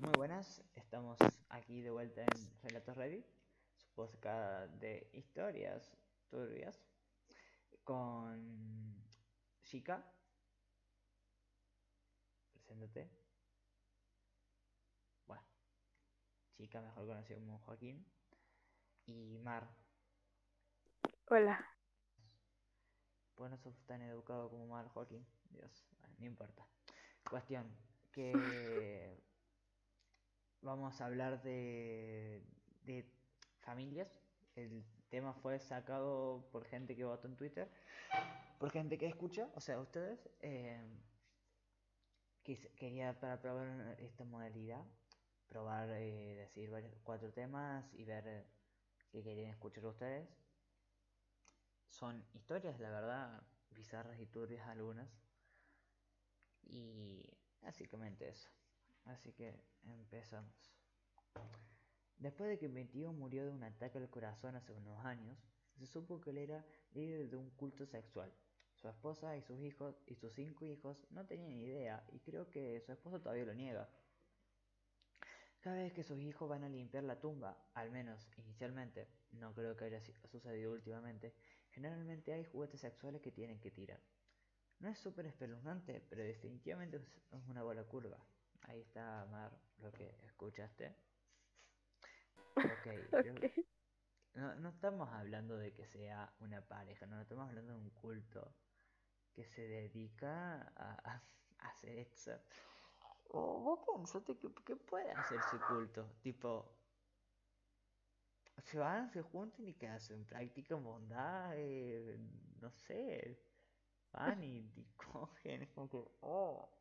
Muy buenas, estamos aquí de vuelta en Relatos Ready, su podcast de historias turbias, con Chica. Preséntate. Bueno, Chica, mejor conocida como Joaquín. Y Mar. Hola. Bueno, sos tan educado como Mar, Joaquín. Dios, no importa. Cuestión, que vamos a hablar de, de familias. El tema fue sacado por gente que votó en Twitter, por gente que escucha, o sea, ustedes. Eh, quería para probar esta modalidad, probar, eh, decir varios, cuatro temas y ver eh, qué querían escuchar ustedes. Son historias, la verdad, bizarras y turbias algunas. Y básicamente eso. Así que empezamos. Después de que mi tío murió de un ataque al corazón hace unos años, se supo que él era líder de un culto sexual. Su esposa y sus hijos y sus cinco hijos no tenían idea y creo que su esposo todavía lo niega. Cada vez que sus hijos van a limpiar la tumba, al menos inicialmente, no creo que haya sucedido últimamente, generalmente hay juguetes sexuales que tienen que tirar. No es súper espeluznante, pero definitivamente es una bola curva. Ahí está, Mar, lo que escuchaste. Ok, creo- Ok. no, no estamos hablando de que sea una pareja, no estamos hablando de un culto que se dedica a, a- a hacer eso. O vos pensate que, que puede hacer ese culto, tipo, se van, se juntan y que hacen, practican bondad, eh, no sé, van y, y cogen, es como que, oh,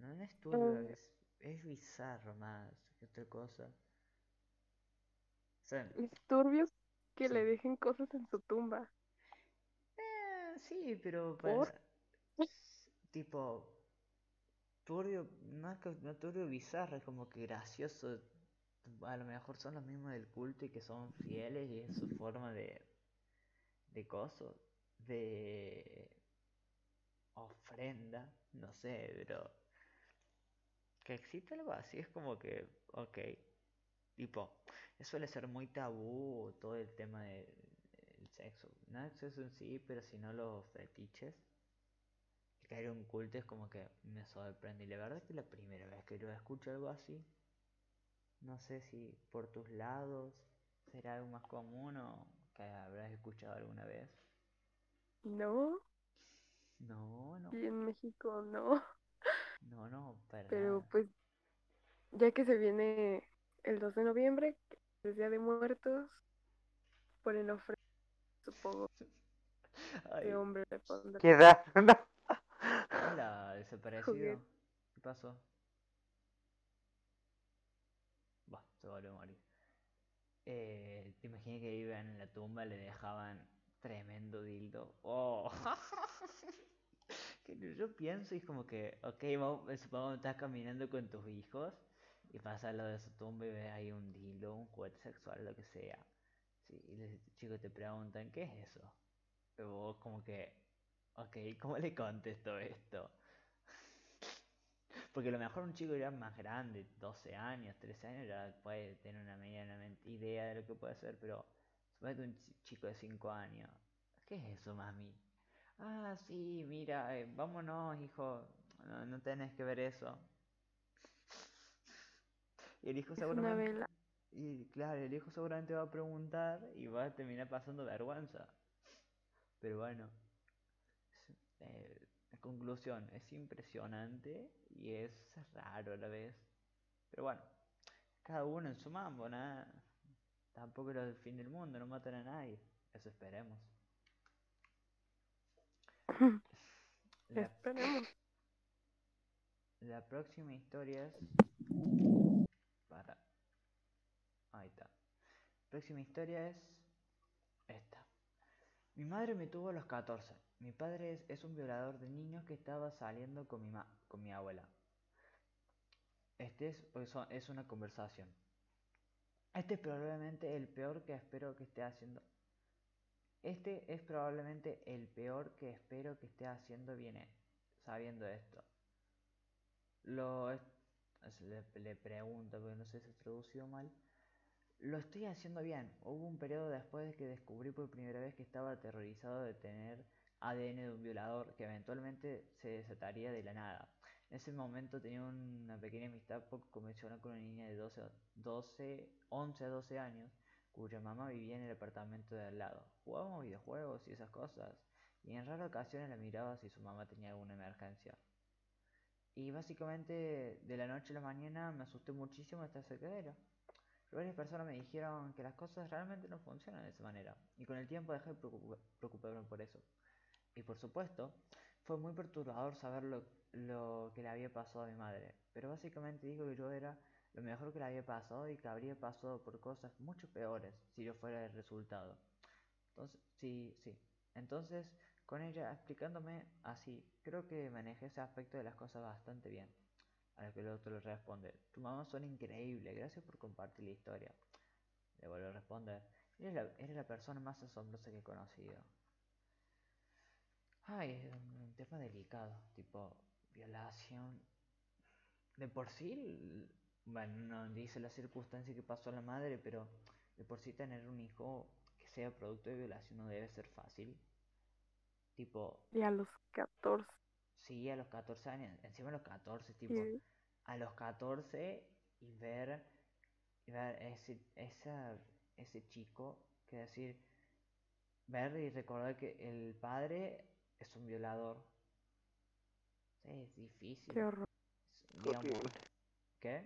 no es turbio, Mm. es, es bizarro más que otra cosa. O sea, Es turbio que Sí. le dejen cosas en su tumba. Eh, sí, pero para- tipo turbio, es que no turbio bizarro, es como que gracioso. A lo mejor son los mismos del culto y que son fieles y es su forma de de coso, de ofrenda, no sé, pero que existe algo así es como que, ok, tipo, suele ser muy tabú todo el tema de- del sexo, no el sexo en sí, pero sino los fetiches. El caer un culto es como que me sorprende. Y la verdad es que la primera vez que yo escucho algo así, no sé si por tus lados será algo más común o que habrás escuchado alguna vez. No, No, no, y en México no. no, no, para Pero nada. pues, ya que se viene el 2 de noviembre, que es el Día de Muertos, ponen ofrenda, supongo, de Ay, hombre le pondrán. ¿Qué? No. hola, desaparecido. Juguete. ¿Qué pasó? Bah, se volvió a morir. Eh, te imaginas que iban en la tumba, le dejaban tremendo dildo. Oh, que yo- pienso y es como que, ok, vamos, supongamos que estás caminando con tus hijos y pasa al lado de su tumba y ves ahí un dildo, un juguete sexual, lo que sea. Sí, y los chicos te preguntan, ¿qué es eso? Y vos como que, ok, ¿cómo le contesto esto? Porque a lo mejor un chico ya más grande, 12 años, 13 años, ya puede tener una medianamente idea de lo que puede hacer, pero suponete un chi- chico de 5 años, ¿qué es eso, mami? Ah, sí, mira, eh, vámonos, hijo, no, no tenés que ver eso. Y el hijo Es una seguramente, vela. y claro, el hijo seguramente va a preguntar y va a terminar pasando vergüenza. Pero bueno, eh, conclusión, es impresionante y es raro a la vez. Pero bueno, cada uno en su mambo, nada. Tampoco era el fin del mundo, no matan a nadie. Eso esperemos. La, Esperemos. la próxima historia es... Para... Ahí está. Próxima historia es... Esta. Mi madre me tuvo a los 14. Mi padre es, es un violador de niños que estaba saliendo con mi, ma- con mi abuela. Este es, es una conversación. Este es probablemente el peor que espero que esté haciendo. Este es probablemente el peor que espero que esté haciendo bien sabiendo esto. Lo, le, pregunta, porque no sé si se traducido mal, lo estoy haciendo bien. Hubo un periodo después de que descubrí por primera vez que estaba aterrorizado de tener ADN de un violador que eventualmente se desataría de la nada. En ese momento tenía una pequeña amistad poco convencional con una niña de 12, 12, 11 a 12 años, cuya mamá vivía en el apartamento de al lado. Jugábamos videojuegos y esas cosas, y en raras ocasiones la miraba si su mamá tenía alguna emergencia. Y básicamente de la noche a la mañana me asusté muchísimo de ella. Varias personas me dijeron que las cosas realmente no funcionan de esa manera, y con el tiempo dejé de preocuparme por eso. Y por supuesto, fue muy perturbador saber lo, lo, que le había pasado a mi madre, pero básicamente dijo que yo era lo mejor que le había pasado y que habría pasado por cosas mucho peores si yo fuera el resultado. Entonces, sí, sí. Entonces, con ella explicándome así, creo que manejé ese aspecto de las cosas bastante bien. A lo que el otro le responde, tu mamá suena increíble, gracias por compartir la historia. Le vuelve a responder, eres la, eres la persona más asombrosa que he conocido. Ay, es un tema delicado, tipo violación. De por sí, bueno, no dice la circunstancia que pasó a la madre, pero de por sí tener un hijo que sea producto de violación no debe ser fácil. Tipo... Y a los 14. Sí, a los 14 años, encima a los 14, tipo... A los 14 y ver, y ver ese, esa, ese chico, que decir, ver y recordar que el padre es un violador. es difícil. Qué horror. Digamos, ¿Qué?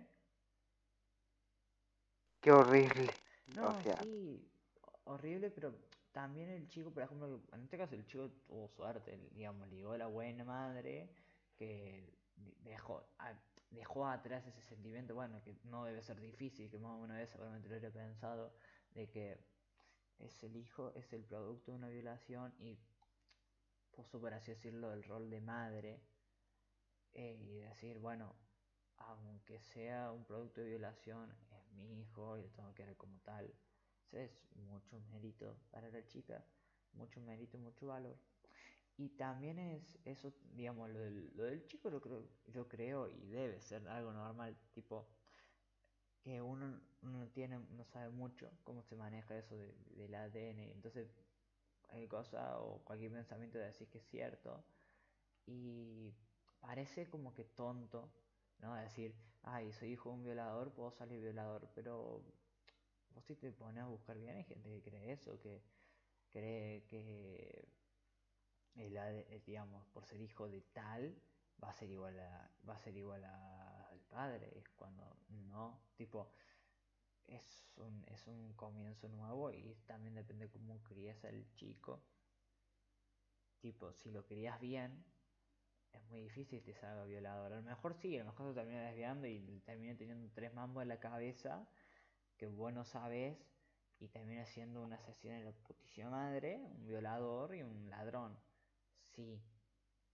Qué horrible. No, sí, horrible, pero también el chico, por ejemplo, en este caso el chico tuvo suerte, digamos, ligó a la buena madre que dejó, dejó atrás ese sentimiento, bueno, que no debe ser difícil, que más o menos seguramente lo hubiera pensado, de que es el hijo, es el producto de una violación y puso, por así decirlo, el rol de madre eh, y decir, bueno, aunque sea un producto de violación, es mi hijo y lo tengo que ver como tal. es mucho mérito para la chica, mucho mérito, mucho valor. Y también es eso, digamos, lo del, lo del chico lo creo, yo creo y debe ser algo normal, tipo que uno no tiene, no sabe mucho cómo se maneja eso de, del ADN, entonces hay cosa o cualquier pensamiento de decir que es cierto y parece como que tonto, ¿no? Decir, ay, soy hijo de un violador, puedo salir violador, pero vos si te pones a buscar bien hay gente que cree eso, que cree que el, eh, digamos, por ser hijo de tal va a ser igual a, va a ser igual al padre, es cuando no, tipo es un, es un comienzo nuevo y también depende cómo crías al chico. Tipo, si lo crías bien, es muy difícil que salga violador. A lo mejor sí, a lo mejor se termina desviando y termina teniendo tres mambos en la cabeza que vos no sabes y termina siendo una asesino de la putísima madre, un violador y un ladrón. Sí,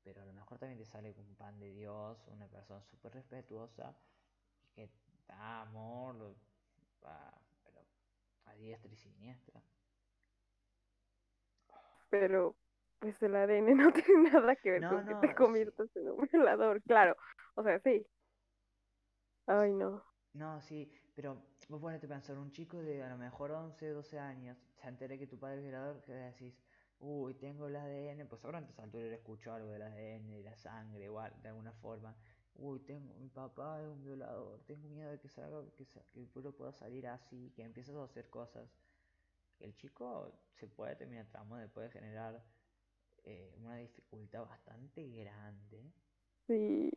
pero a lo mejor también te sale un pan de Dios, una persona súper respetuosa y que da amor, pero a diestra y siniestra. Pero pues el ADN no tiene nada que ver con que te conviertas en un violador, claro. O sea, sí. Ay, no. No, sí, pero vos ponete a pensar, un chico de a lo mejor 11, 12 años, se entere que tu padre es violador, que decís, uy, tengo el ADN, pues ahora antes altura le escucho algo del ADN, de la sangre, igual, de alguna forma. Uy, tengo, mi papá es un violador, tengo miedo de que salga, que, que el pueblo pueda salir así, que empieces a hacer cosas. El chico se puede terminar tramando, puede generar eh, una dificultad bastante grande. Sí.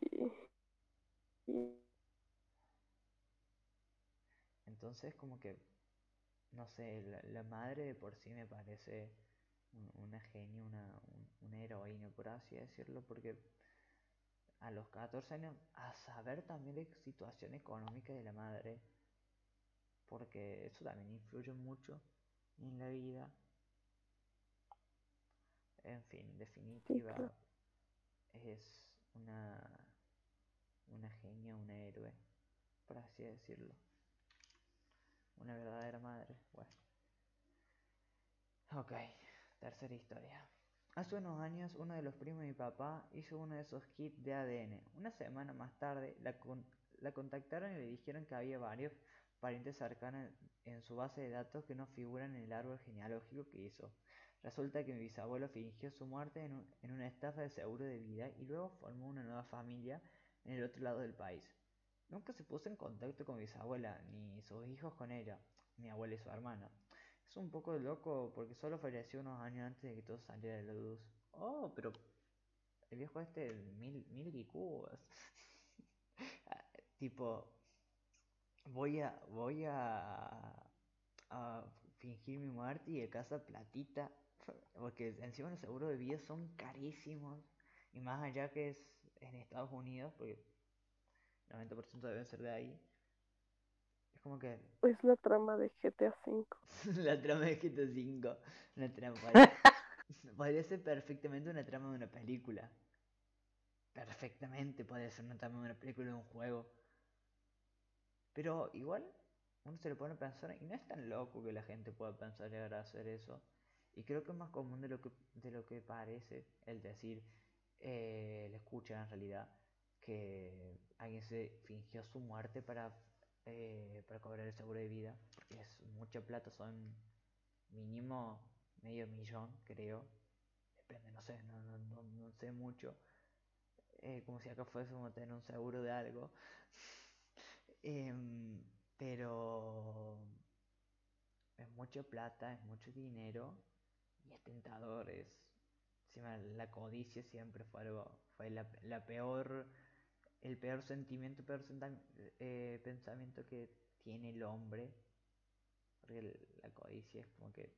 Entonces, como que, no sé, la madre de por sí me parece una genia, una, una heroína, por así decirlo, porque a los 14 años, a saber también la situación económica de la madre, porque eso también influye mucho en la vida. En fin, definitiva, es una, una genia, una héroe, por así decirlo. Una verdadera madre. Bueno. Ok. Tercera historia. Hace unos años, uno de los primos de mi papá hizo uno de esos kits de ADN. Una semana más tarde, la, contactaron y le dijeron que había varios parientes cercanos en su base de datos que no figuran en el árbol genealógico que hizo. Resulta que mi bisabuelo fingió su muerte en, en una estafa de seguro de vida y luego formó una nueva familia en el otro lado del país. Nunca se puso en contacto con mi bisabuela, ni sus hijos con ella, mi abuela y su hermana. Es un poco loco porque solo falleció unos años antes de que todo saliera de la luz. Oh, pero el viejo este, mil, mil tipo, voy a, voy a, a fingir mi muerte y de casa platita. Porque encima los seguros de vida son carísimos. Y más allá que es en Estados Unidos, porque 90% deben ser de ahí. Es como que. Es la trama de GTA V. la trama de GTA V. Una trama. podría ser perfectamente una trama de una película. Perfectamente puede ser una trama de una película de un juego. Pero igual uno se lo pone a pensar y no es tan loco que la gente pueda pensar llegar a hacer eso. Y creo que es más común de lo que, de lo que parece el decir, eh, le escucha en realidad, que alguien se fingió su muerte para, eh, para cobrar el seguro de vida, porque es mucha plata, son mínimo medio millón, creo. Depende, no sé, no, no, no, no sé mucho. Eh, como si acá fuésemos a tener un seguro de algo. Em, pero es mucha plata, es mucho dinero y es tentador. Es, la codicia siempre fue algo, fue la, la peor, el peor sentimiento, peor eh, pensamiento que tiene el hombre. Porque la codicia es como que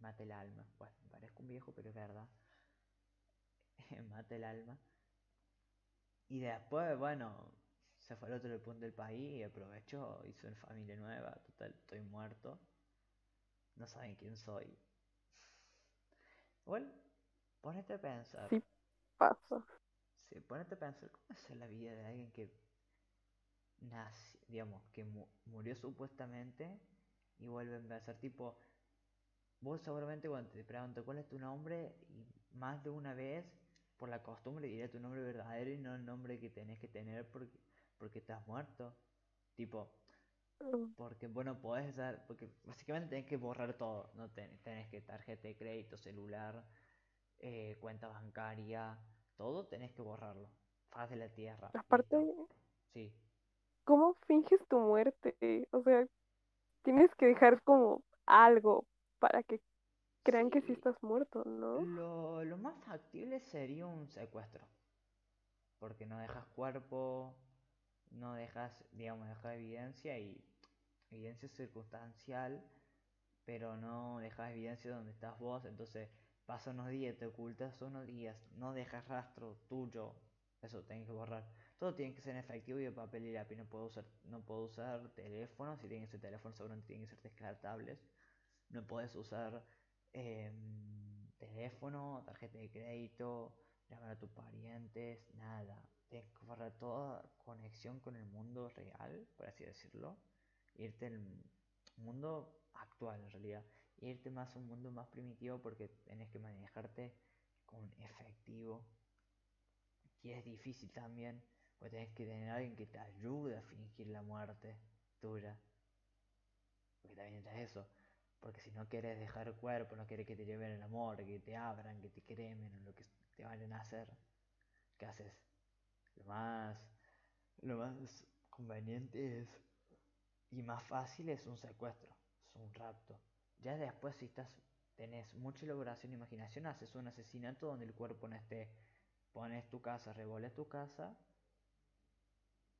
mata el alma. Bueno, parezco un viejo, pero es verdad. mata el alma. Y después, bueno, se fue al otro punto del país y aprovechó, hizo una familia nueva, total, estoy muerto. No saben quién soy. Bueno, ponete a pensar. Sí, pasa. Sí, ponete a pensar cómo es la vida de alguien que nace, digamos, que murió supuestamente y vuelve a empezar. Tipo, vos seguramente cuando te pregunto cuál es tu nombre y más de una vez por la costumbre diré tu nombre verdadero y no el nombre que tenés que tener porque porque estás muerto. Tipo, mm. porque bueno, podés dar, porque básicamente tenés que borrar todo, no tenés, que tarjeta de crédito, celular, eh, cuenta bancaria, todo tenés que borrarlo. Faz de la tierra. Aparte, sí. ¿Cómo finges tu muerte? O sea, tienes que dejar como algo para que crean que sí estás muerto, ¿no? Lo, lo más factible sería un secuestro. Porque no dejas cuerpo, no dejas, digamos, dejas evidencia y evidencia circunstancial, pero no dejas evidencia donde estás vos, entonces pasa unos días, te ocultas unos días, no dejas rastro tuyo, eso tenés que borrar. Todo tiene que ser en efectivo y de papel y lápiz, no puedo usar, no puedo usar teléfono, si tienes ese teléfono seguramente tienen que ser descartables, no puedes usar em, teléfono, tarjeta de crédito, llamar a tus parientes, nada. Tienes que borrar toda conexión con el mundo real, por así decirlo, irte al mundo actual en realidad, irte más a un mundo más primitivo porque tienes que manejarte con efectivo, y es difícil también, porque tienes que tener a alguien que te ayude a fingir la muerte tuya, porque también está eso. Porque si no quieres dejar cuerpo, no quieres que te lleven el amor, que te abran, que te cremen o lo que te vayan a hacer, ¿qué haces? Lo más, lo más conveniente es y más fácil es un secuestro, es un rapto. Ya después si estás tenés mucha elaboración e imaginación, haces un asesinato donde el cuerpo no esté. Pones tu casa, revoles tu casa,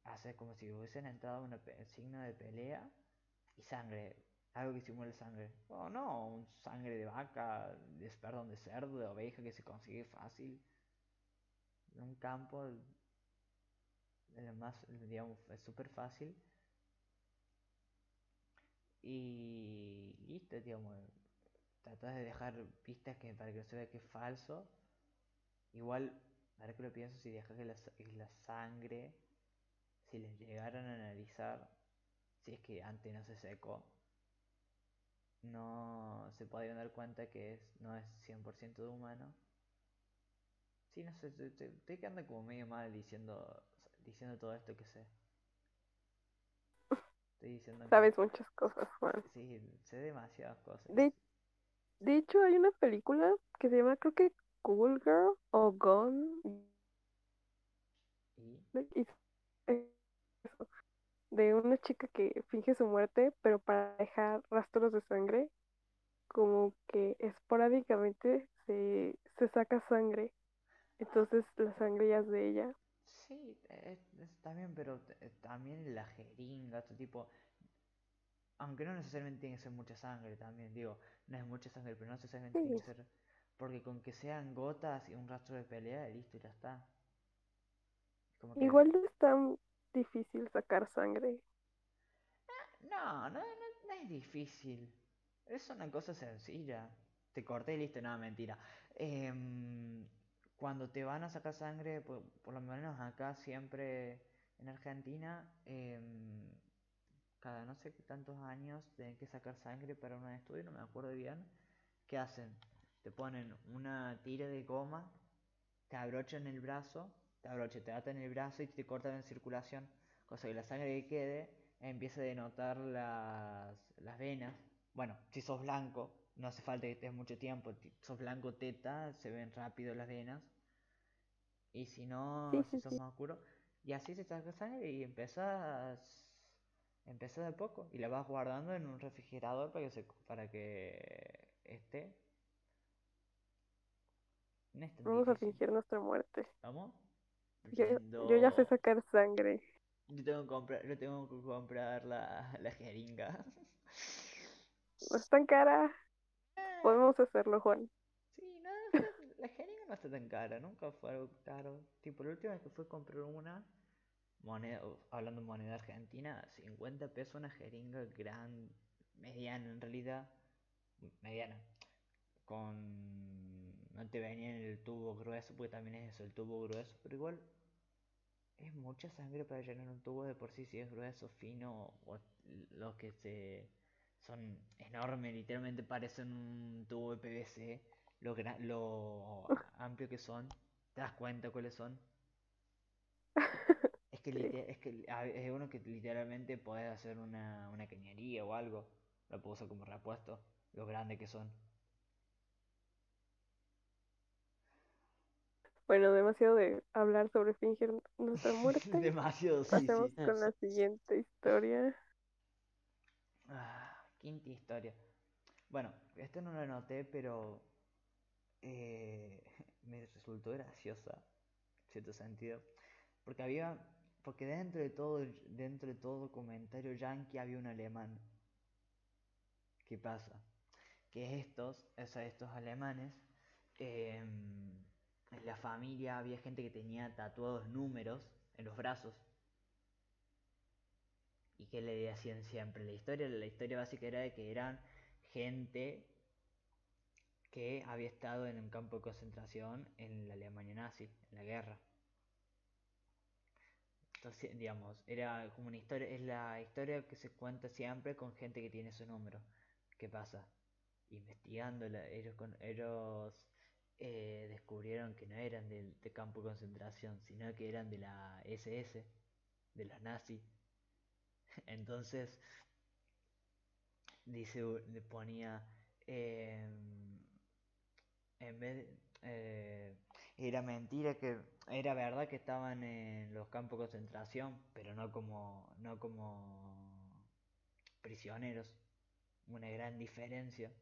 haces como si hubiesen entrado un signo de pelea y sangre, algo que simule sangre. O no, un sangre de vaca, de, perdón, de cerdo, de oveja que se consigue fácil. En un campo más, digamos, es súper fácil. Y listo, digamos, tratas de dejar pistas que para que no se vea que es falso. Igual, ahora que lo pienso, si dejas que la, la sangre, si les llegaran a analizar, si es que antes no se secó, no se podrían dar cuenta que es, no es 100% de humano. Sí, no sé, estoy quedando como medio mal diciendo diciendo todo esto que sé. Estoy diciendo que- Sabes muchas cosas, Juan. Sí, sé demasiadas cosas. De, de hecho, hay una película que se llama, creo que Cool Girl o Gone. Y de una chica que finge su muerte, pero para dejar rastros de sangre, como que esporádicamente se, se saca sangre. Entonces la sangre ya es de ella. Sí, es- está bien, pero eh, también la jeringa, este tipo. Aunque no necesariamente tiene que ser mucha sangre también, digo, no es mucha sangre, pero no necesariamente tiene que ser. Porque con que sean gotas y un rastro de pelea, listo, ya está. Como que- Igual no es tan difícil sacar sangre. No, no, no, no es difícil. Es una cosa sencilla. Te corté y listo, no, mentira. Em, cuando te van a sacar sangre, por, lo menos acá siempre en Argentina, em, cada no sé tantos años tienen que sacar sangre para un estudio, no me acuerdo bien. ¿Qué hacen? Te ponen una tira de goma, te abrochan el brazo, te abrochan, te atan el brazo y te cortan en circulación, cosa que la sangre que quede empieza a denotar las, las venas. Bueno, si sos blanco, no hace falta que estés mucho tiempo, sos blanco teta, se ven rápido las venas. Y si no, Sí, si sí, sos sí. más oscuro, y así se saca sangre y empezás, empezás de poco y la vas guardando en un refrigerador para que se, para que esté. No es tan Vamos a fingir nuestra muerte. ¿Vamos? Yo, yo ya sé sacar sangre. Yo tengo que comprar, yo tengo que comprar la, la jeringa. No es tan cara. Podemos hacerlo, Juan. Sí, no, la jeringa no está tan cara, nunca fue algo caro. Tipo, la última vez que fui a comprar una moneda, hablando de moneda argentina, 50 pesos una jeringa gran, mediana en realidad, mediana, con... No te venía en el tubo grueso, porque también es eso, el tubo grueso, pero igual es mucha sangre para llenar un tubo de por sí, si es grueso, fino, o los que se son enormes, literalmente parecen un tubo de PVC, lo, gra- lo amplio que son, ¿te das cuenta cuáles son? Es que, Sí. es que es uno que literalmente podés hacer una, una cañería o algo, lo puedo usar como repuesto, lo grande que son. Bueno, demasiado de hablar sobre fingir nuestra muerte. Demasiado, sí, Pasemos sí. con la siguiente historia. Ah, quinta historia. Bueno, esto no lo anoté, pero eh, me resultó graciosa, en cierto sentido, porque había, porque dentro de todo, dentro de todo comentario yankee había un alemán. ¿Qué pasa? Que estos, o sea, estos alemanes, em, en la familia había gente que tenía tatuados números en los brazos. ¿Y qué le hacían siempre? La historia, la historia básica era de que eran gente que había estado en un campo de concentración en la Alemania nazi, en la guerra. Entonces, digamos, era como una historia, es la historia que se cuenta siempre con gente que tiene su número. ¿Qué pasa? Investigando, ellos, con, ellos eh, descubrieron que no eran del, de campo de concentración, sino que eran de la SS, de los nazis. Entonces, dice, le ponía, eh, en vez eh, era mentira que, era verdad que estaban en los campos de concentración, pero no como, no como prisioneros, una gran diferencia,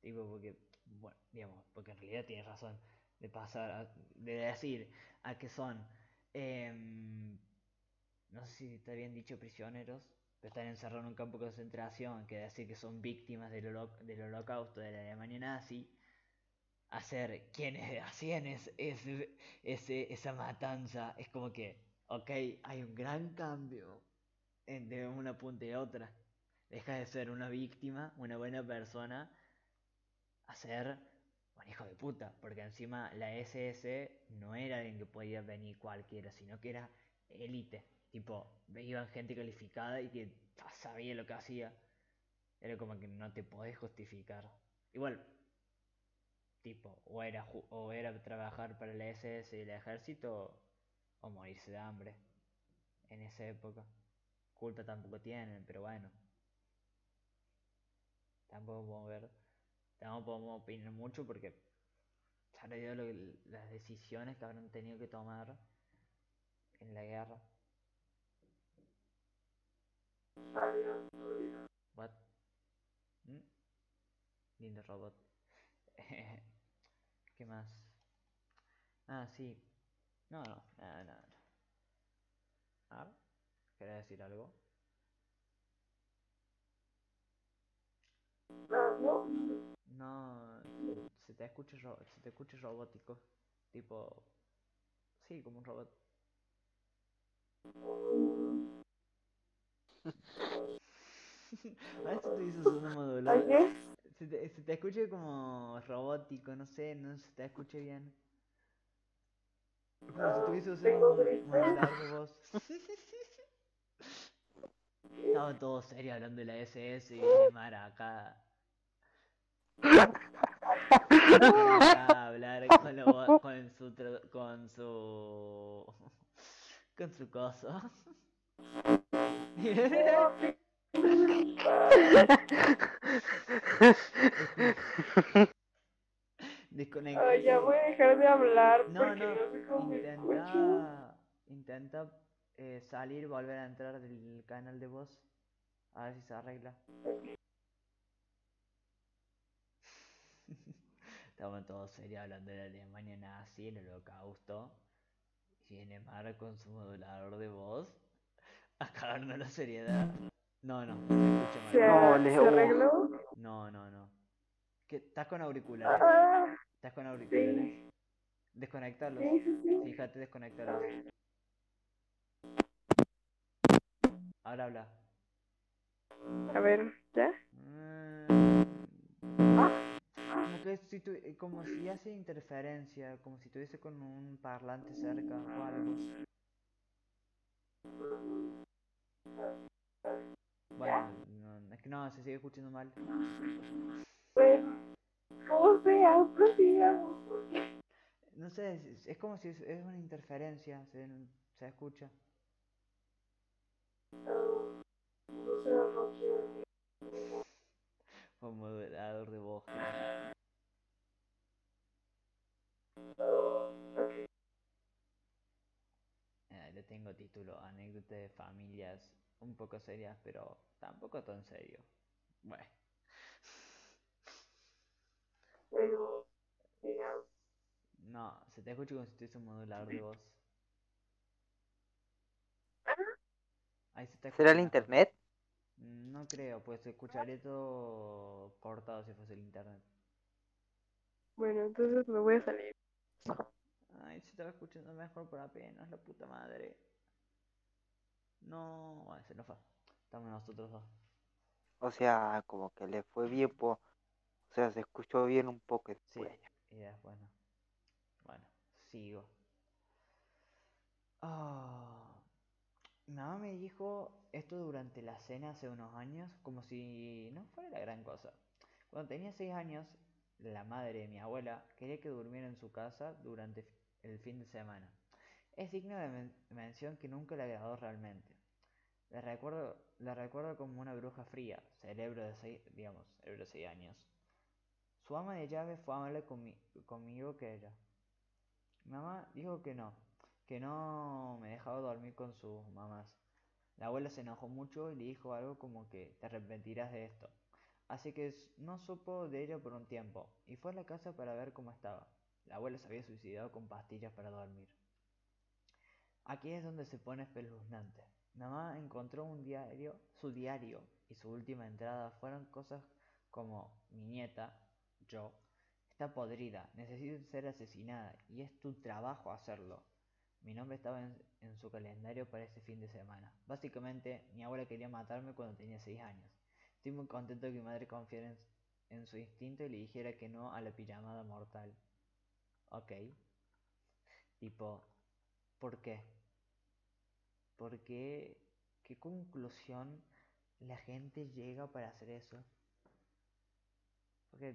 tipo porque, bueno, digamos, porque en realidad tienes razón de pasar, a, de decir a que son, eh, no sé si está bien dicho prisioneros, pero están encerrados en un campo de concentración, que decir que son víctimas del, del holocausto de la Alemania nazi, hacer quienes hacían es, es, ese, esa matanza, es como que, ok, hay un gran cambio de una punta y otra. Deja de ser una víctima, una buena persona, a ser un hijo de puta, porque encima la SS no era alguien que podía venir cualquiera, sino que era élite. Tipo, iban gente calificada y que sabía lo que hacía. Era como que no te podés justificar. Igual, tipo, o era, o era trabajar para la SS y el ejército, o morirse de hambre en esa época. Culpa tampoco tienen, pero bueno. Tampoco podemos ver, tampoco podemos opinar mucho porque lo que- las decisiones que habrán tenido que tomar en la guerra. What? ¿Mm? Lindo robot. ¿Qué más? Ah, sí. No, no, nada, nada. ¿Ah? ¿Querés decir algo? No, se te escucha, se te escucha robótico. Tipo, sí, como un robot. A ver si tú dices una modular. Oye, Se te, se te escucha como robótico, no sé, no se te escucha bien. Como si tuviese usado tengo un modular de voz. Estaba todo serio hablando de la SS y viene Mara acá. A hablar con, lo con su con su con su coso. Desconecta. Ay, ya voy a dejar de hablar No, porque no, no sé cómo me escucho. intenta, intenta eh, salir volver a entrar del canal de voz. A ver si se arregla. Estamos todos serios hablando de la Alemania nazi, el holocausto. Viene Mara con su modulador de voz a cagarnos la seriedad. No, no, se escucha ¿Se, mal. No, ¿se Leo. arregló? No, no, no. ¿Qué? ¿Estás con auriculares? Ah, ¿Estás con auriculares? Desconectarlos. sí, sí, sí. Fíjate, desconectarlos. Ahora habla. A ver, ¿ya? Mm, Como que si tu- eh, como si hace interferencia, como si estuviese con un parlante cerca o algo. Bueno, no, es que no, se sigue escuchando mal. Bueno, ¿cómo sea? Prosigamos. No sé, es, es como si es, es una interferencia, se, se escucha. Un modulador de voz. Eh, le tengo título, anécdota de familias un poco serias, pero tampoco tan serio. Bueno. No, se te escucha como si tuviese un modulador de voz. Ahí se te ¿Será el internet? No creo, pues se escucharía todo cortado si fuese el internet. Bueno, entonces me voy a salir. Ay, se estaba escuchando mejor por apenas, la puta madre. No, bueno, se nos fue. Estamos nosotros dos. O sea, como que le fue bien, po. O sea, se escuchó bien un poco Sí, y después no. Bueno, sigo. Ah, mi mamá me dijo esto durante la cena hace unos años, como si no fuera la gran cosa. Cuando tenía 6 años, la madre de mi abuela quería que durmiera en su casa durante el fin de semana. Es digno de men- mención que nunca le agradó realmente. La recuerdo, recuerdo como una bruja fría, cerebro de 6, digamos, cerebro de 6 años. Su ama de llave fue amable conmi- conmigo que ella. Mi mamá dijo que no, que no me dejaba dormir con sus mamás. La abuela se enojó mucho y le dijo algo como que te arrepentirás de esto. Así que no supo de ella por un tiempo y fue a la casa para ver cómo estaba. La abuela se había suicidado con pastillas para dormir. Aquí es donde se pone espeluznante. Mamá encontró un diario, su diario y su última entrada fueron cosas como mi nieta, yo, está podrida, necesita ser asesinada y es tu trabajo hacerlo. Mi nombre estaba en, su calendario para ese fin de semana. Básicamente, mi abuela quería matarme cuando tenía 6 años. Estoy muy contento que mi madre confiara en, en su instinto y le dijera que no a la pijamada mortal. Ok. Tipo, ¿por qué? ¿Por qué? ¿Qué conclusión la gente llega para hacer eso? Porque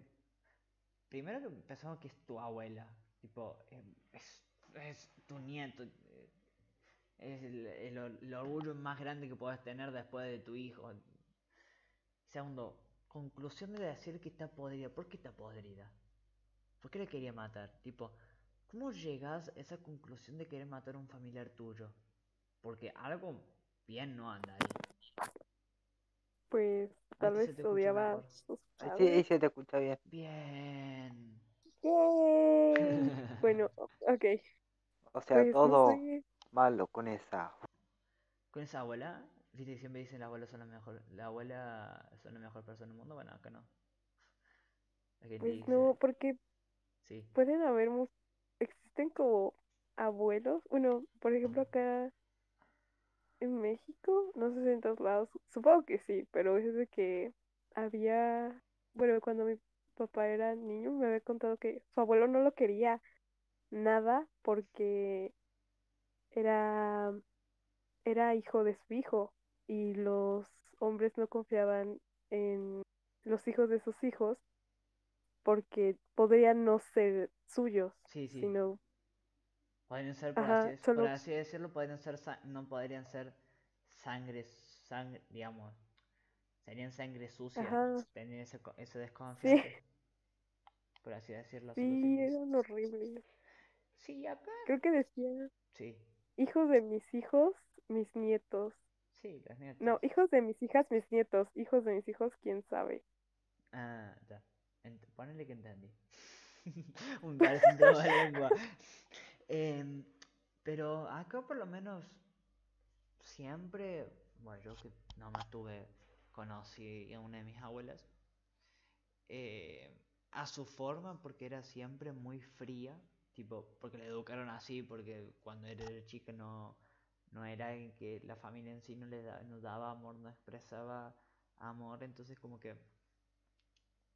primero que pensamos que es tu abuela, tipo, em, es, es tu nieto, eh, Es el orgullo más grande que puedes tener después de tu hijo. Segundo, conclusión de decir que está podrida. ¿Por qué está podrida? ¿Por qué le quería matar? Tipo, ¿cómo llegas a esa conclusión de querer matar a un familiar tuyo? Porque algo bien no anda ahí. Pues tal vez odiaba a sus Sí, ahí padres. se te escucha bien. Bien. ¡Yay! Bueno, ok. O sea, Pues no todo sé. malo con esa. Con esa abuela, viste que siempre dicen la abuela son la mejor, la abuela son la mejor persona del mundo, bueno, acá no. Pues dice, no, porque sí, pueden haber, existen como abuelos. Bueno, por ejemplo, acá en México, no sé si en todos lados, supongo que sí, pero es de que había, bueno, cuando mi papá era niño, me había contado que su abuelo no lo quería nada porque era, era hijo de su hijo y los hombres no confiaban en los hijos de sus hijos porque podrían no ser suyos, sí, sí. sino, Podrían ser, por ajá, así, por solo, así decirlo, podrían ser, no podrían ser sangre, sangre, digamos, serían sangre sucia, tenían ese, co- esa sí, desconfianza, por así decirlo, sí, eran horribles. Sí, acá, Creo que decía, sí, hijos de mis hijos, mis nietos. sí, los nietos. No, hijos de mis hijas, mis nietos. Hijos de mis hijos, quién sabe. Ah, ya. Ent- ponele que entendí. Un de lengua. Em, pero acá por lo menos siempre, bueno, yo que nomás tuve, conocí a una de mis abuelas, eh, a su forma, porque era siempre muy fría, tipo, porque la educaron así, porque cuando era chica no, no era alguien que la familia en sí no le da- no daba amor, no expresaba amor, entonces como que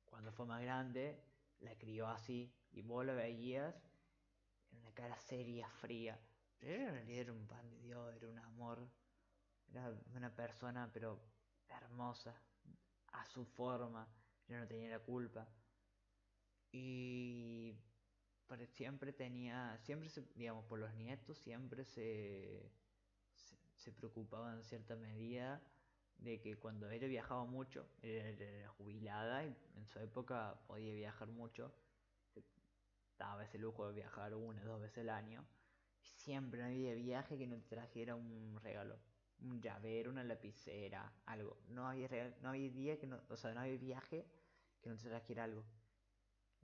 cuando fue más grande, la crió así, y vos la veías en una cara seria, fría, pero en realidad era un pan de Dios, era un amor, era una persona, pero hermosa, a su forma, yo no tenía la culpa. Y siempre tenía, siempre se, digamos, por los nietos, siempre se, se, se preocupaba en cierta medida de que cuando ella viajaba mucho, ella era jubilada y en su época podía viajar mucho, daba ese lujo de viajar una, dos veces al año, y siempre no había viaje que no te trajera un regalo, un llavero, una lapicera, algo. No había, regal- no había día que no, o sea, no había viaje que no te trajera algo.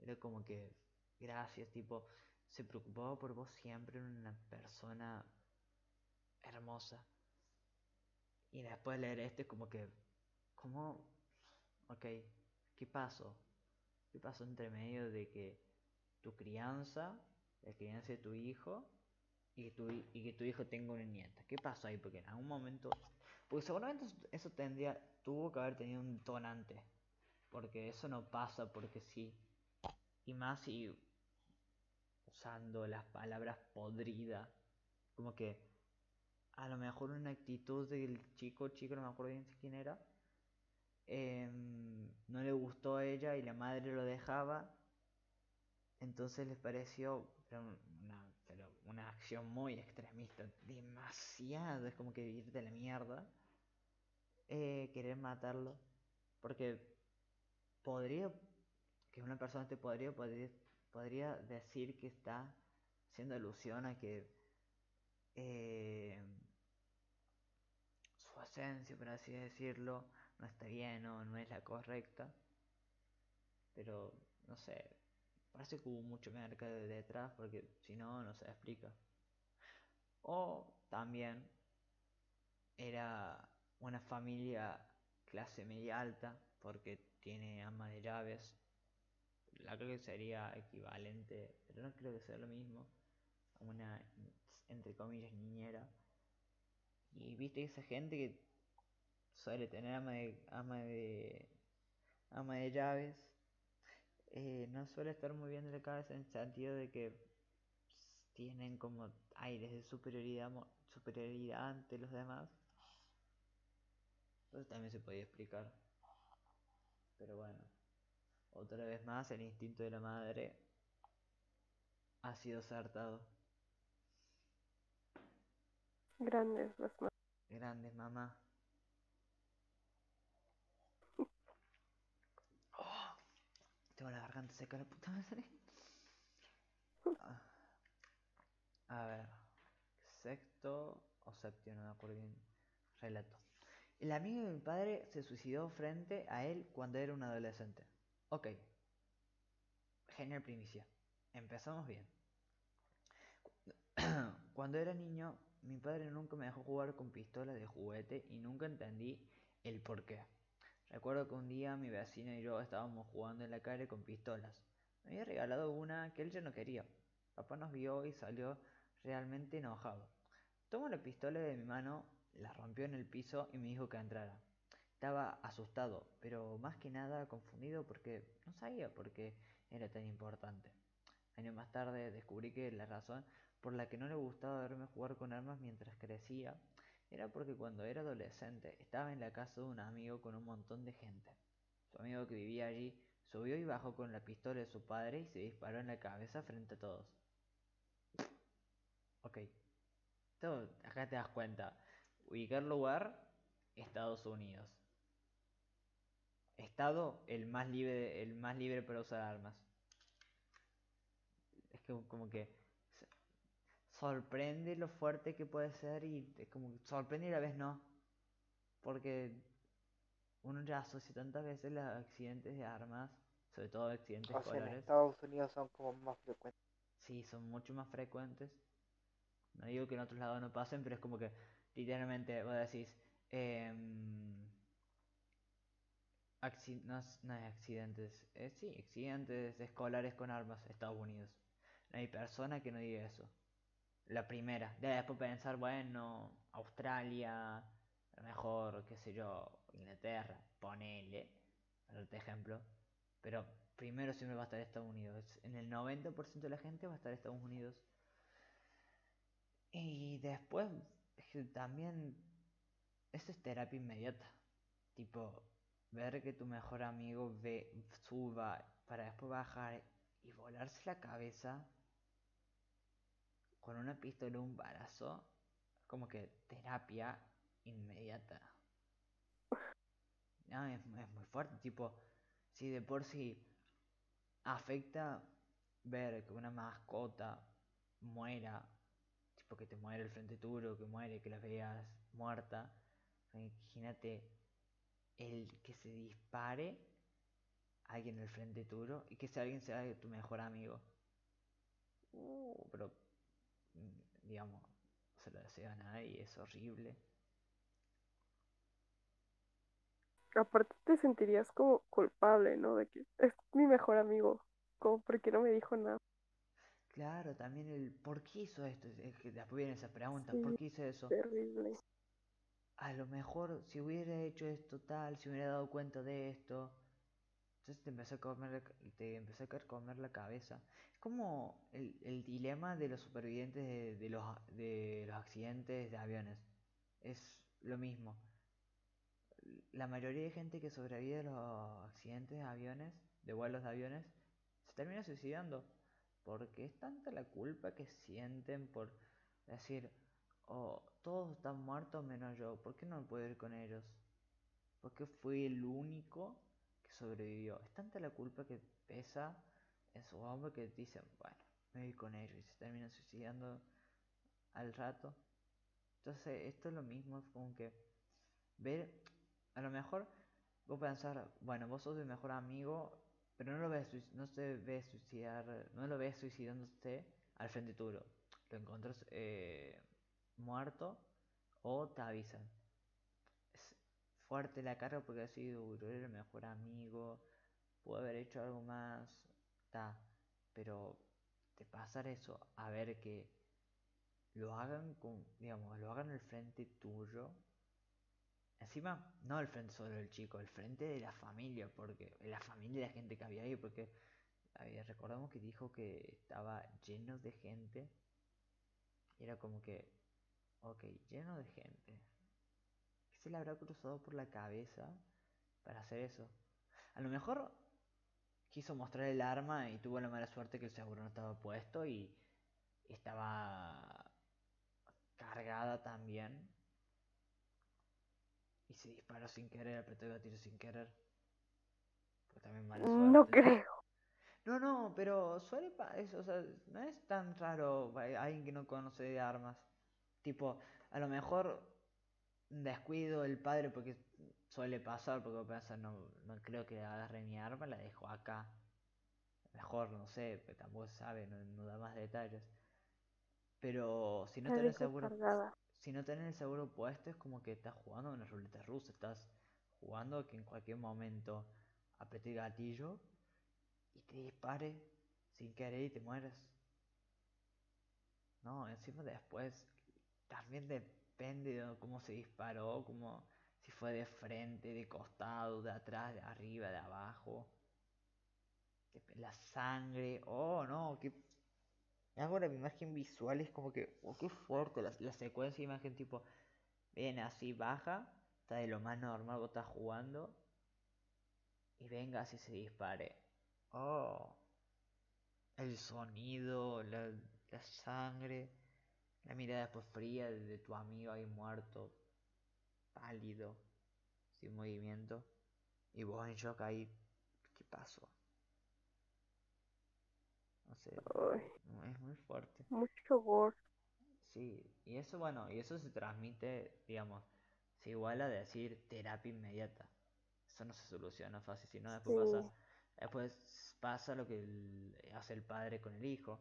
Era como que, gracias, tipo, se preocupaba por vos siempre, una persona hermosa. Y después leer esto es como que, ¿cómo? Ok, ¿qué pasó? ¿Qué pasó entre medio de que tu crianza, la crianza de tu hijo, y que tu, y que tu hijo tenga una nieta? ¿Qué pasó ahí? Porque en algún momento, porque seguramente eso- tendría, tuvo que haber tenido un tonante, porque eso no pasa porque sí. Y más si usando las palabras podrida, como que a lo mejor una actitud del chico, chico, no me acuerdo bien quién era, em, no le gustó a ella y la madre lo dejaba, entonces les pareció una, una acción muy extremista, demasiado, es como que irte a la mierda, eh, querer matarlo, porque podría, que una persona te podría, podría, podría decir que está haciendo alusión a que eh, su esencia, por así decirlo, no está bien o no es la correcta. Pero, no sé, parece que hubo mucho mercado detrás porque si no, no se explica. O también era una familia clase media alta porque tiene ama de llaves. La creo que sería equivalente, pero no creo que sea lo mismo. Una, entre comillas, niñera. Y viste esa gente que suele tener ama de, ama de, ama de llaves, eh, no suele estar muy bien de la cabeza en el sentido de que tienen como aires de superioridad, superioridad ante los demás. Eso también se podía explicar. Pero bueno, otra vez más el instinto de la madre ha sido acertado. Grandes las. Grandes, mamá. La garganta seca, la puta madre. Ah. A ver. Sexto o séptimo, no me acuerdo bien. Relato. El amigo de mi padre se suicidó frente a él cuando era un adolescente. Ok. Genial primicia. Empezamos bien. Cuando era niño, mi padre nunca me dejó jugar con pistolas de juguete y nunca entendí el por qué. Recuerdo que un día mi vecina y yo estábamos jugando en la calle con pistolas. Me había regalado una que él ya no quería. Papá nos vio y salió realmente enojado. Tomó la pistola de mi mano, la rompió en el piso y me dijo que entrara. Estaba asustado, pero más que nada confundido porque no sabía por qué era tan importante. Años más tarde descubrí que la razón por la que no le gustaba verme jugar con armas mientras crecía era porque cuando era adolescente estaba en la casa de un amigo con un montón de gente. Su amigo que vivía allí subió y bajó con la pistola de su padre y se disparó en la cabeza frente a todos. Ok. Todo, acá te das cuenta. Ubicar lugar, Estados Unidos. Estado, el más libre, el más libre para usar armas. Es que como que sorprende lo fuerte que puede ser y es como sorprende y a la vez no. Porque uno ya asocia tantas veces los accidentes de armas, sobre todo accidentes O sea, en escolares. Estados Unidos son como más frecuentes. Sí, son mucho más frecuentes. No digo que en otros lados no pasen, pero es como que literalmente vos decís, acci- no, no es accidentes, eh, sí, accidentes escolares con armas, Estados Unidos. No hay persona que no diga eso. La primera. Ya después pensar, bueno, Australia, mejor, qué sé yo, Inglaterra, ponele, para darte ejemplo. Pero primero siempre va a estar Estados Unidos. En el 90% de la gente va a estar Estados Unidos. Y después también eso es terapia inmediata. Tipo, ver que tu mejor amigo ve, suba para después bajar y volarse la cabeza con una pistola un balazo, como que terapia inmediata. No, es, muy fuerte, tipo, si de por sí afecta ver que una mascota muera, tipo que te muere el frente duro, que muere, que la veas muerta, imagínate el que se dispare alguien en el frente duro y que ese alguien sea tu mejor amigo. Uh, pero digamos, no se lo deseo a nadie, es horrible. Aparte te sentirías como culpable, ¿no? De que es mi mejor amigo. Como porque no me dijo nada. Claro, también el por qué hizo esto, es que después viene esa pregunta, Sí. ¿por qué hizo eso? Terrible. A lo mejor si hubiera hecho esto tal, si hubiera dado cuenta de esto, entonces te empezó a comer, te empezó a comer la cabeza. Es como el, dilema de los supervivientes de los accidentes de aviones. Es lo mismo. La mayoría de gente que sobrevive a los accidentes de aviones, de vuelos de aviones, se termina suicidando. Porque es tanta la culpa que sienten por decir, oh, todos están muertos menos yo, ¿por qué no puedo ir con ellos? Porque fui el único sobrevivió. Es tanta la culpa que pesa en su hombro que dicen, bueno, me voy con ellos y se terminan suicidando al rato. Entonces, esto es lo mismo, es como que ver, a lo mejor vos pensar, bueno, vos sos mi mejor amigo, pero no lo ves, no se ve suicidar, no lo ves suicidándose al frente tuyo. Lo encontrás eh, muerto o te avisan. Fuerte la carga porque yo era el mejor amigo, puedo haber hecho algo más, ta, pero de pasar eso a ver que lo hagan con, digamos, lo hagan al frente tuyo. Encima, no al frente solo del chico, al frente de la familia, porque la familia de la gente que había ahí, porque recordamos que dijo que estaba lleno de gente. Y era como que, ok, lleno de gente. ¿Qué se le habrá cruzado por la cabeza para hacer eso? A lo mejor quiso mostrar el arma y tuvo la mala suerte que el seguro no estaba puesto y estaba cargada también. Y se disparó sin querer, apretó el gatillo sin querer. También mala No suerte. creo. No, no, pero suele pa- es- o sea, no es tan raro a- alguien que no conoce de armas. Tipo, a lo mejor descuido del padre porque suele pasar, porque piensa, no, no creo que agarre mi arma, la dejo acá. Mejor, no sé, pero tampoco se sabe, no, no da más detalles. Pero si no La tenés seguro, cargada. si no tenés el seguro puesto, es como que estás jugando a una ruleta rusa, estás jugando que en cualquier momento apreté el gatillo y te dispare sin querer y te mueres. No, encima después también depende de cómo se disparó, como si fue de frente, de costado, de atrás, de arriba, de abajo. La sangre, oh no, que Ahora mi imagen visual es como que, oh, qué fuerte la, la secuencia de imagen tipo, viene así, baja, está de lo más normal, vos estás jugando, y venga así se dispare. Oh, el sonido, la, la sangre, la mirada después fría de, tu amigo ahí muerto, pálido, sin movimiento, y vos en shock ahí, ¿qué pasó? No sé, Ay, es muy fuerte. mucho gore. Sí, y eso, bueno, y eso se transmite, digamos, se iguala a decir terapia inmediata. Eso no se soluciona fácil, sino después pasa, después pasa lo que el- hace el padre con el hijo,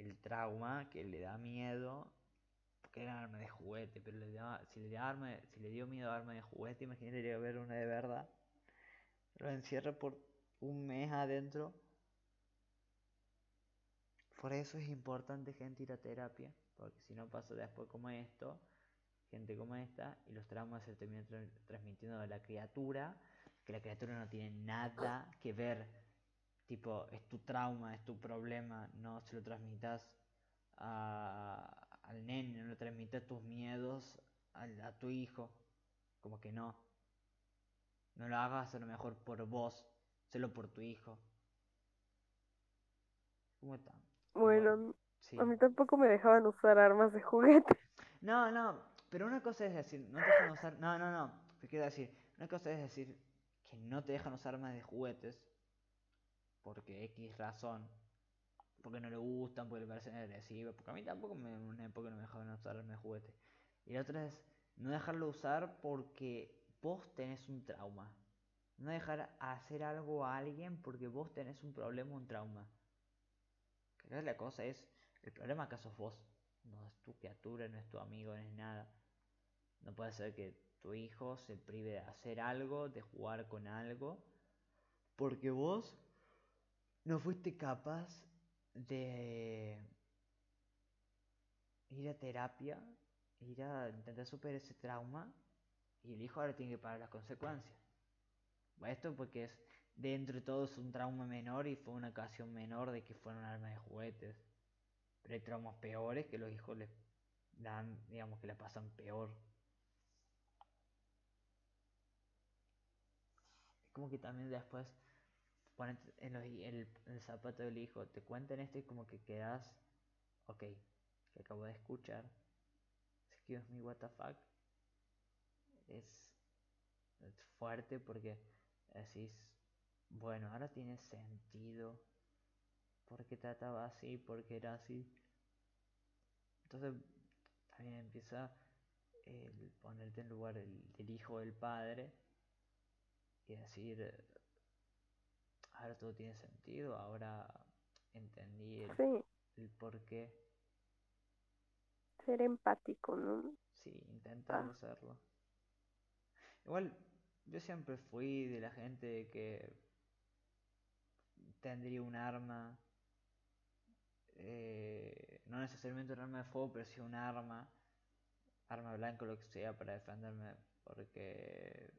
el trauma que le da miedo, porque era arma de juguete, pero le da, si le da si le dio miedo a arma de juguete, imagínate ver una de verdad, lo encierra por un mes adentro. Por eso es importante gente ir a terapia, porque si no pasa después como esto, gente como esta, y los traumas se terminan tra- transmitiendo a la criatura, que la criatura no tiene nada que ver, tipo, es tu trauma, es tu problema, no se lo transmitas a- al nene, no le transmitas tus miedos al- a tu hijo, como que no. No lo hagas a lo mejor por vos, solo por tu hijo. ¿Cómo está? Bueno, sí. a mí tampoco me dejaban usar armas de juguete. No, no, pero una cosa es decir, no te dejan usar. No, no, no. Te quiero decir, una cosa es decir que no te dejan usar armas de juguetes porque X razón, porque no le gustan, porque le parecen agresivas, porque a mí tampoco me, en una época no me dejaban usar de juguete. Y la otra es no dejarlo usar porque vos tenés un trauma. No dejar hacer algo a alguien porque vos tenés un problema, un trauma. Que la cosa es, el problema acá sos vos. No es tu criatura, no es tu amigo, no es nada. No puede ser que tu hijo se prive de hacer algo, de jugar con algo, porque vos no fuiste capaz de ir a terapia, ir a intentar superar ese trauma, y el hijo ahora tiene que pagar las consecuencias. Esto porque es dentro de todo es un trauma menor y fue una ocasión menor de que fueron armas de juguetes. Pero hay traumas peores que los hijos les dan, digamos que la pasan peor. Es como que también después en el, zapato del hijo, te cuentan esto y como que quedas, ok, que acabo de escuchar. Excuse me, what the fuck. Es, fuerte porque decís, bueno, ahora tiene sentido. Porque trataba así, porque era así. Entonces también empieza el ponerte en lugar del, del hijo del padre y decir, ahora todo tiene sentido, ahora entendí el, Sí, el por qué. ser empático, ¿no? Sí, intentando Ah. hacerlo. Igual, yo siempre fui de la gente que tendría un arma, eh, no necesariamente un arma de fuego, pero sí un arma, arma blanca o lo que sea, para defenderme, porque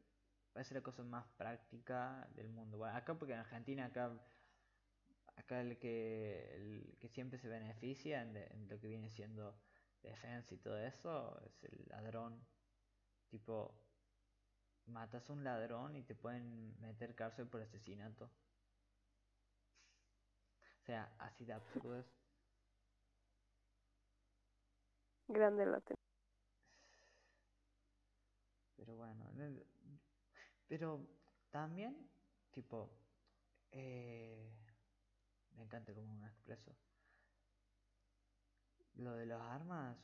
parece la cosa más práctica del mundo. Bueno, acá porque en Argentina, acá, acá el que, el que siempre se beneficia en, lo que viene siendo defensa y todo eso es el ladrón. Tipo, matas a un ladrón y te pueden meter cárcel por asesinato. O sea, así de absurdo es. Grande la Pero bueno, pero también, tipo, eh, me encanta como un expreso. Lo de las armas,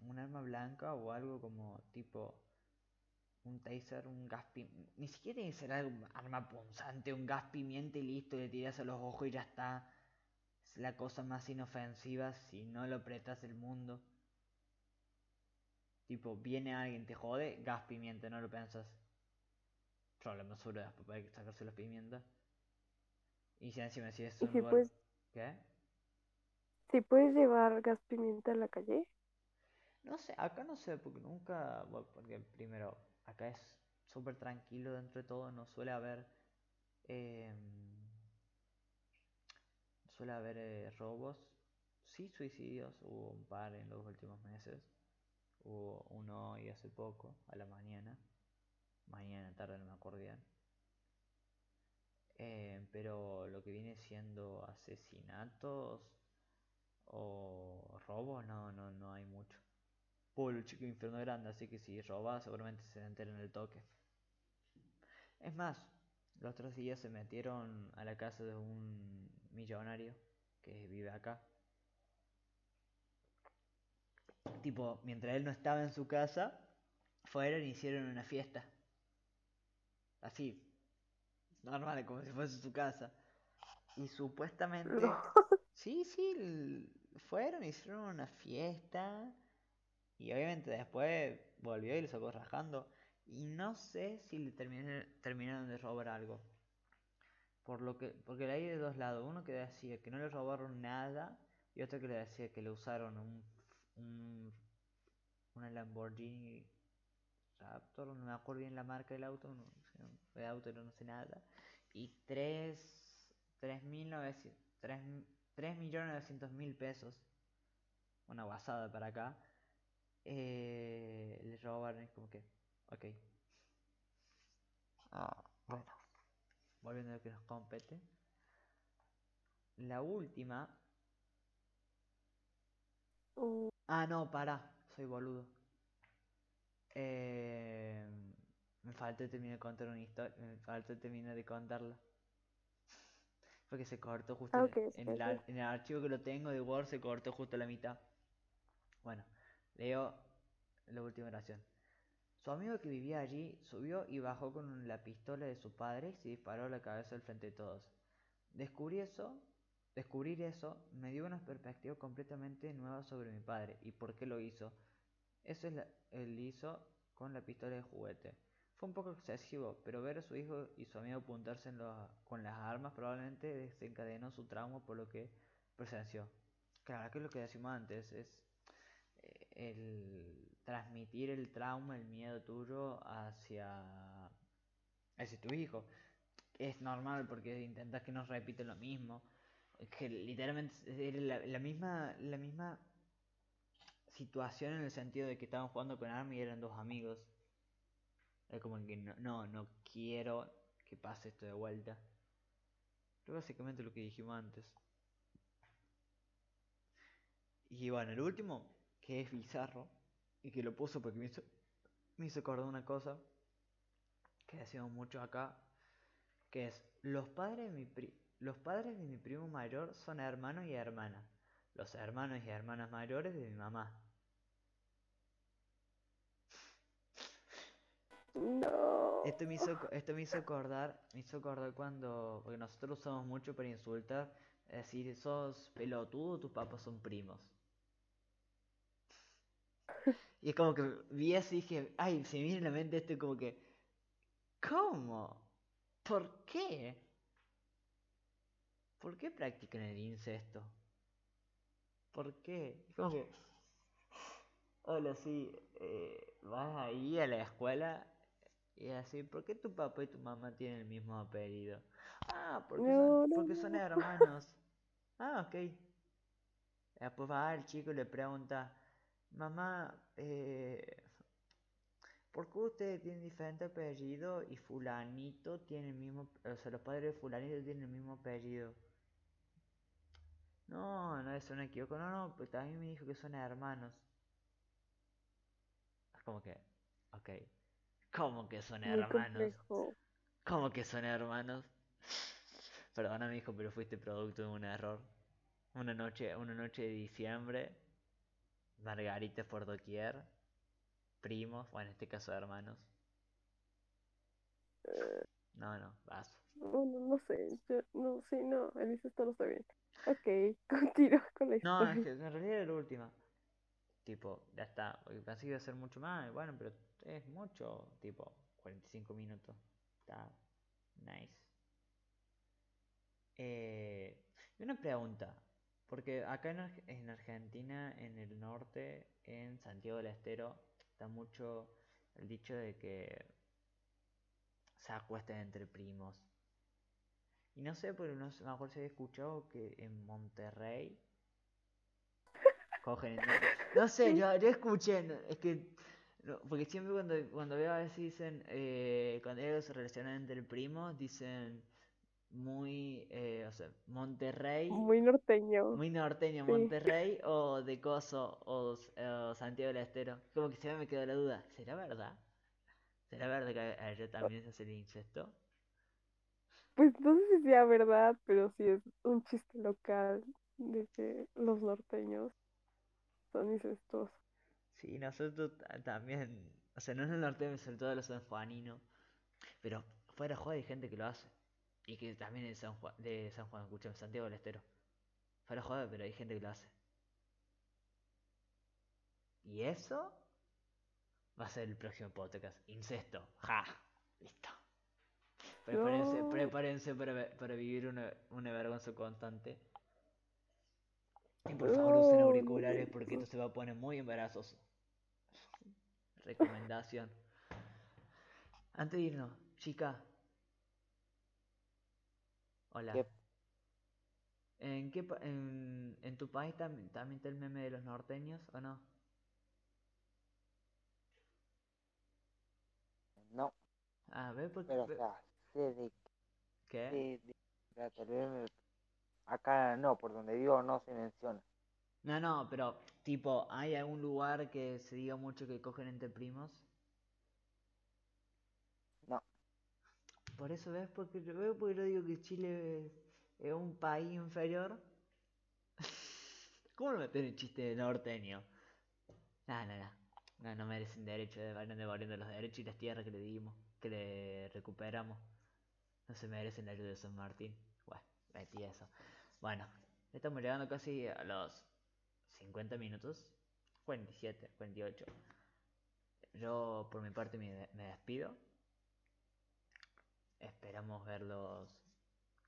un arma blanca o algo como tipo un taser, un gas pimienta. Ni siquiera tiene que ser algo, arma punzante, un gas pimienta y listo, le tiras a los ojos y ya está. Es la cosa más inofensiva si no lo apretas el mundo. Tipo, viene alguien, te jode, gas pimienta, no lo pensas. Problema sobre después para sacarse las pimientas. Y si encima si es un si lugar... puedes, ¿Qué? si puedes llevar gas pimienta a la calle. No sé, acá no sé, porque nunca, bueno, porque primero, acá es súper tranquilo dentro de todo, no suele haber, eh, suele haber eh, robos, sí suicidios, hubo un par en los últimos meses, hubo uno hoy hace poco, a la mañana, mañana tarde no me acuerdo bien, eh, pero lo que viene siendo asesinatos o robos no, no, no hay mucho. Pueblo chico infierno grande, así que si robas seguramente se enteren en el toque. Es más, los otros días se metieron a la casa de un millonario que vive acá. Tipo, mientras él no estaba en su casa, fueron y hicieron una fiesta. Así, normal, como si fuese su casa. Y supuestamente... No. Sí, sí, fueron, hicieron una fiesta. Y obviamente después volvió y lo sacó rajando. Y no sé si le terminé- terminaron de robar algo. Por lo que, porque hay de dos lados. Uno que decía que no le robaron nada. Y otro que le decía que le usaron un, un una Lamborghini Raptor, no me acuerdo bien la marca del auto, no, de auto no sé nada. Y 3, 3.900, 3, 3.900.000 pesos, una guasada para acá, eh, le robaron, es como que, ok. Ah, bueno. Volviendo a lo que nos compete. La última. Uh, Ah, no, pará, soy boludo. Eh, me falta terminar de contar una historia. Me falta terminar de contarla. Porque se cortó justo Ah, en, ok, en el, en el archivo que lo tengo de Word, se cortó justo a la mitad. Bueno, leo la última oración. Su amigo que vivía allí subió y bajó con la pistola de su padre y se disparó a la cabeza al frente de todos. Descubrí eso, descubrir eso me dio una perspectiva completamente nueva sobre mi padre y por qué lo hizo. Eso es la- él hizo con la pistola de juguete. Fue un poco excesivo, pero ver a su hijo y su amigo apuntarse en con las armas probablemente desencadenó su trauma por lo que presenció. Claro, que es lo que decimos antes, es eh, el transmitir el trauma, el miedo tuyo hacia, hacia tu hijo. Es normal porque intentas que no repite lo mismo. Es que literalmente era la, la misma, la misma situación en el sentido de que estaban jugando con armas y eran dos amigos. Es como que no, no, no quiero que pase esto de vuelta. Pero básicamente lo que dijimos antes. Y bueno, el último, que es bizarro, y que lo puso porque me hizo, me hizo acordar una cosa que decimos mucho acá, que es, los padres de mi, pri- los padres de mi primo mayor son hermanos y hermanas, los hermanos y hermanas mayores de mi mamá. No. Esto me hizo, esto me hizo acordar, me hizo acordar cuando, porque nosotros usamos mucho para insultar, decir, sos pelotudo, tus papás son primos. Y es como que vi así y dije, ay, se me viene a la mente esto como que, ¿cómo? ¿Por qué? ¿Por qué practican el incesto? ¿Por qué? Es como que, hola, sí, eh, vas ahí a la escuela y así, ¿por qué tu papá y tu mamá tienen el mismo apellido? Ah, porque No, son, no, porque no, son no. hermanos. Ah, ok. Después va el chico y le pregunta, mamá, eh, ¿por qué ustedes tienen diferente apellido y fulanito tiene el mismo, o sea, los padres de fulanito tienen el mismo apellido? No, no es un equivoco, no, no, pues también me dijo que son hermanos. Es como que, ok. ¿Cómo que son Muy hermanos? complejo. ¿Cómo que son hermanos? Perdona, hijo, pero fuiste producto de un error. Una noche, una noche de diciembre, margaritas por doquier, primos, o en este caso hermanos. Eh, No, no, vas. no, no, no sé. Yo, no, sí, no. El incesto no está bien. Ok, continúa con la No, es historia. que en realidad era la última. Tipo, ya está. Pensé que iba a ser mucho más. Bueno, pero es mucho. Tipo, 45 minutos. Está nice. Eh, y una pregunta. Porque acá en, en Argentina, en el norte, en Santiago del Estero, está mucho el dicho de que se acuestan entre primos. Y no sé, pero no sé, me acuerdo si había escuchado que en Monterrey cogen entre... No sé, yo, yo escuché, es que... no, porque siempre cuando, cuando veo a veces dicen, eh, cuando ellos se relacionan entre primos, dicen muy, eh, o sea, Monterrey, Muy norteño. muy norteño, Sí. Monterrey o de Coso o, Santiago del Estero. Como que siempre me quedó la duda, ¿será verdad? ¿Será verdad que a- allá también se hace el incesto? Pues no sé si sea verdad, pero sí es un chiste local de que los norteños son incestuosos. Sí, nosotros ta- también, o sea, no es el norte, sobre todo los sanjuaninos, pero fuera de hay gente que lo hace. Y que también es San Juan, de San Juan, escuchame, Santiago del Estero. Fuera de joda, pero hay gente que lo hace. Y eso va a ser el próximo podcast. Incesto. Ja. Listo. Prepárense, No. prepárense para, para vivir una, una vergüenza constante. Y por favor usen auriculares porque esto se va a poner muy embarazoso. Recomendación. Antes de irnos, chica. Hola. ¿Qué? ¿En, qué, en, en tu país tam- también está el meme de los norteños o no? No, Ah, ve porque... pero o ve- sea, sé de ¿Qué? de-. Acá no, por donde vivo no se menciona. No, no, pero tipo, ¿hay algún lugar que se diga mucho que cogen entre primos? No, Por eso ves, porque yo veo porque yo digo que Chile es, es un país inferior. ¿Cómo no meter un chiste de norteño? No, no, no. No, no merecen derecho de vayan devolviendo los derechos y las tierras que le dimos, que le recuperamos. No se merecen la ayuda de San Martín. Bueno, metí eso. Bueno, estamos llegando casi a los 50 minutos. 47, 48. Yo por mi parte me, de- me despido. Esperamos verlos,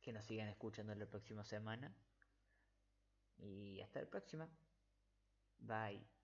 que nos sigan escuchando la próxima semana. Y hasta la próxima. Bye.